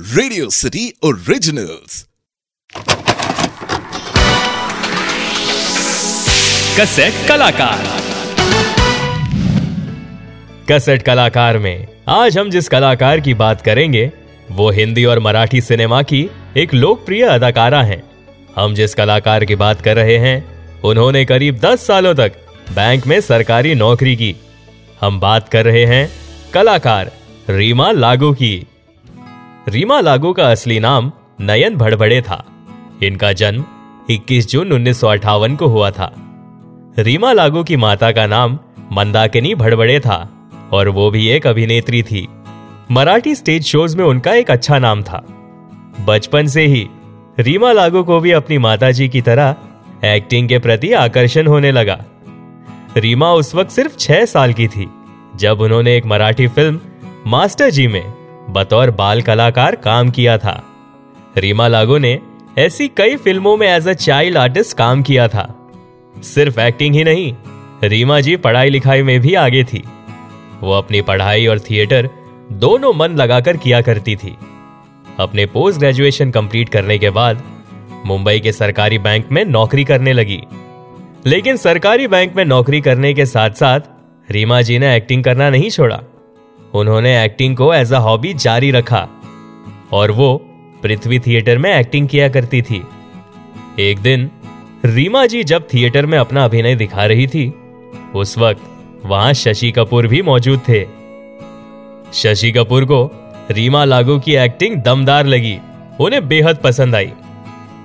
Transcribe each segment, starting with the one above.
Radio city originals cassette कलाकार। Cassette कलाकार में आज हम जिस कलाकार की बात करेंगे वो हिंदी और मराठी सिनेमा की एक लोकप्रिय अदाकारा हैं। हम जिस कलाकार की बात कर रहे हैं उन्होंने करीब 10 सालों तक बैंक में सरकारी नौकरी की। हम बात कर रहे हैं कलाकार रीमा लागू की। रीमा लागू का असली नाम नयन भड़बड़े था। इनका जन्म 21 जून उन्नीस को हुआ था। रीमा लागू की माता का नाम मंदाकिनी भड़बड़े था और वो भी एक अभिनेत्री थी। मराठी स्टेज शोज़ में उनका एक अच्छा नाम था। बचपन से ही रीमा लागू को भी अपनी माताजी की तरह एक्टिंग के प्रति आकर्षण होने लगा। रीमा उस वक्त सिर्फ़ छह साल की थी, जब उन्होंने एक मराठी फ़िल्म मास्टर जी में बतौर बाल कलाकार काम किया था। रीमा लागो ने ऐसी कई फ़िल्मों में एज अ चाइल्ड आर्टिस्ट काम किया था। सिर्फ़ एक्टिंग ही नहीं, रीमा जी पढ़ाई लिखाई में भी आगे थी। वो अपनी पढ़ाई और थिएटर दोनों मन लगाकर किया करती थी। अपने पोस्ट ग्रेजुएशन कंप्लीट करने के बाद मुंबई के सरकारी बैंक में नौकरी करने लगी। लेकिन सरकारी बैंक में नौकरी करने के साथ साथ रीमा जी ने एक्टिंग करना नहीं छोड़ा। उन्होंने एक्टिंग को एज अ हॉबी जारी रखा और वो पृथ्वी थिएटर में एक्टिंग किया करती थी। एक दिन, रीमा जी जब थिएटर में अपना अभिनय दिखा रही थी, उस वक्त वहाँ शशि कपूर भी मौजूद थे। शशि कपूर को रीमा लागू की एक्टिंग दमदार लगी, उन्हें बेहद पसंद आई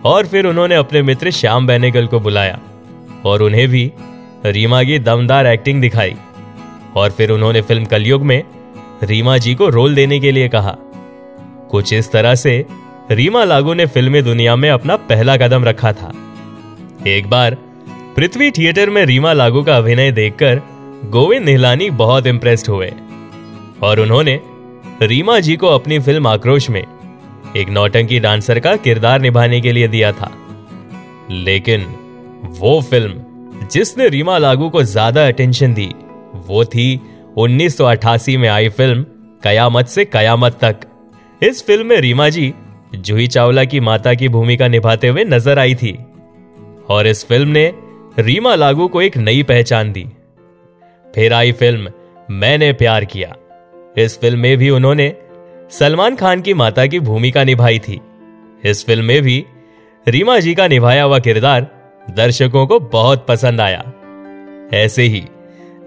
और फिर उन्होंने अपने मित्र श्याम बेनेगल को बुलाया और उन्हें भी रीमा की दमदार एक्टिंग दिखाई और फिर उन्होंने फ़िल्म कलयुग में रीमा जी को रोल देने के लिए कहा। कुछ इस तरह से रीमा लागू ने फिल्मी दुनिया में अपना पहला कदम रखा था। एक बार पृथ्वी थिएटर में रीमा लागू का अभिनय देखकर गोविंद निहलानी बहुत इंप्रेस्ड हुए और उन्होंने रीमा जी को अपनी फ़िल्म आक्रोश में एक नौटंकी डांसर का किरदार निभाने के लिए दिया था। लेकिन वो फ़िल्म जिसने रीमा लागू को ज़्यादा अटेंशन दी, वो थी 1988 में आई फ़िल्म कयामत से कयामत तक। इस फ़िल्म में रीमा जी, जूही चावला की माता की भूमिका निभाते हुए नज़र आई थी और इस फ़िल्म ने रीमा लागू को एक नई पहचान दी। फिर आई फ़िल्म मैंने प्यार किया। इस फ़िल्म में भी उन्होंने सलमान खान की माता की भूमिका निभाई थी। इस फ़िल्म में भी रीमा जी का निभाया हुआ किरदार दर्शकों को बहुत पसंद आया। ऐसे ही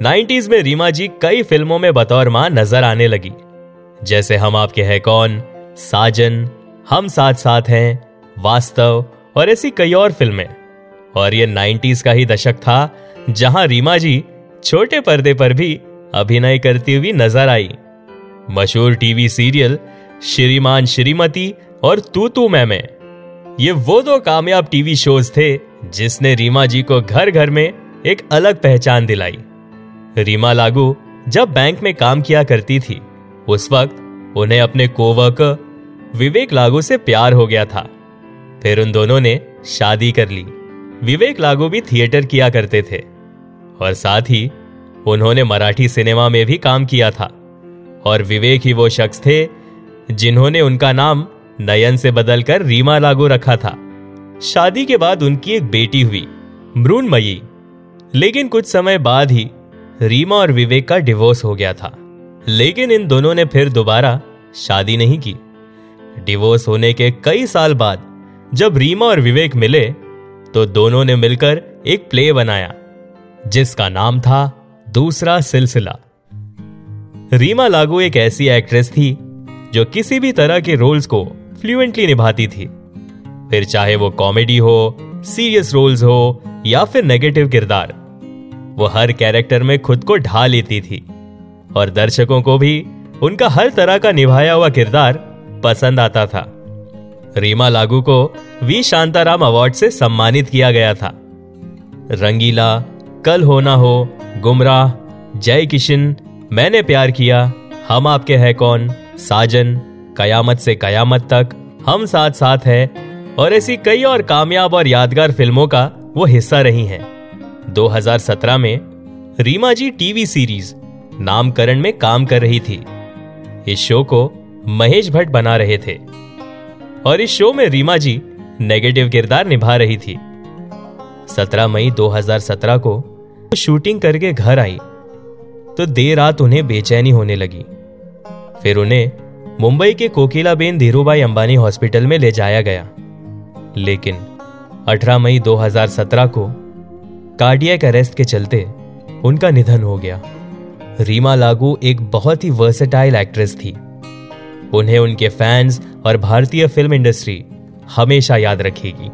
90s में रीमा जी कई फ़िल्मों में बतौर माँ नज़र आने लगी। जैसे हम आपके हैं कौन? साजन, हम साथ साथ हैं, वास्तव, और ऐसी कई और फ़िल्में। और ये 90s का ही दशक था, जहाँ रीमा जी छोटे पर्दे पर भी अभिनय करती हुई नज़र आई। मशहूर टीवी सीरियल श्रीमान श्रीमती और तू तू मैं में। ये वो दो कामयाब टीवी शोज़ थे जिसने रीमा जी को घर घर में एक अलग पहचान दिलाई। रीमा लागू जब बैंक में काम किया करती थी, उस वक्त उन्हें अपने कोवर्कर विवेक लागू से प्यार हो गया था। फिर उन दोनों ने शादी कर ली। विवेक लागू भी थिएटर किया करते थे। और साथ ही उन्होंने मराठी सिनेमा में भी काम किया था। और विवेक ही वो शख्स थे जिन्होंने उनका नाम नयन से बदलकर रीमा लागू रखा था। शादी के बाद उनकी एक बेटी हुई, मृणमयी। लेकिन कुछ समय बाद ही रीमा और विवेक का डिवोर्स हो गया था। लेकिन इन दोनों ने फिर दोबारा शादी नहीं की। डिवोर्स होने के कई साल बाद, जब रीमा और विवेक मिले तो दोनों ने मिलकर एक प्ले बनाया, जिसका नाम था दूसरा सिलसिला। रीमा लागू एक ऐसी एक्ट्रेस थी, जो किसी भी तरह के रोल्स को फ्लुएंटली निभाती थी। फिर चाहे वो कॉमेडी हो सीरियस रोल्स हो, या फिर नेगेटिव किरदार वो हर कैरेक्टर में खुद को ढा लेती थी। और दर्शकों को भी उनका हर तरह का निभाया हुआ किरदार पसंद आता था। रीमा लागू को वी. शांताराम अवार्ड से सम्मानित किया गया था। रंगीला, कल होना हो, गुमराह, जय किशन, मैंने प्यार किया, हम आपके हैं कौन? साजन, कयामत से कयामत तक, हम साथ साथ हैं। और ऐसी कई और कामयाब और यादगार फ़िल्मों का वो हिस्सा रही हैं। 2017 में रीमा जी टीवी सीरीज़ नामकरण में काम कर रही थी। इस शो को महेश भट्ट बना रहे थे। और इस शो में रीमा जी नेगेटिव किरदार निभा रही थी। 17 मई 2017 को शूटिंग करके घर आई। तो देर रात उन्हें बेचैनी होने लगी। फिर उन्हें मुंबई के कोकिलाबेन धीरूभाई अंबानी हॉस्पिटल में ले जाया गया। लेकिन 18 मई 2017 को कार्डियक अरेस्ट के चलते उनका निधन हो गया। रीमा लागू एक बहुत ही वर्सेटाइल एक्ट्रेस थी। उन्हें उनके फैंस और भारतीय फ़िल्म इंडस्ट्री हमेशा याद रखेगी।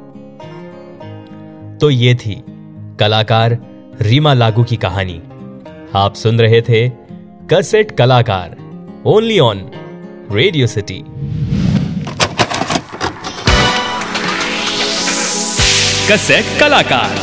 तो ये थी कलाकार रीमा लागू की कहानी। आप सुन रहे थे कसेट कलाकार only on Radio City cassette कलाकार।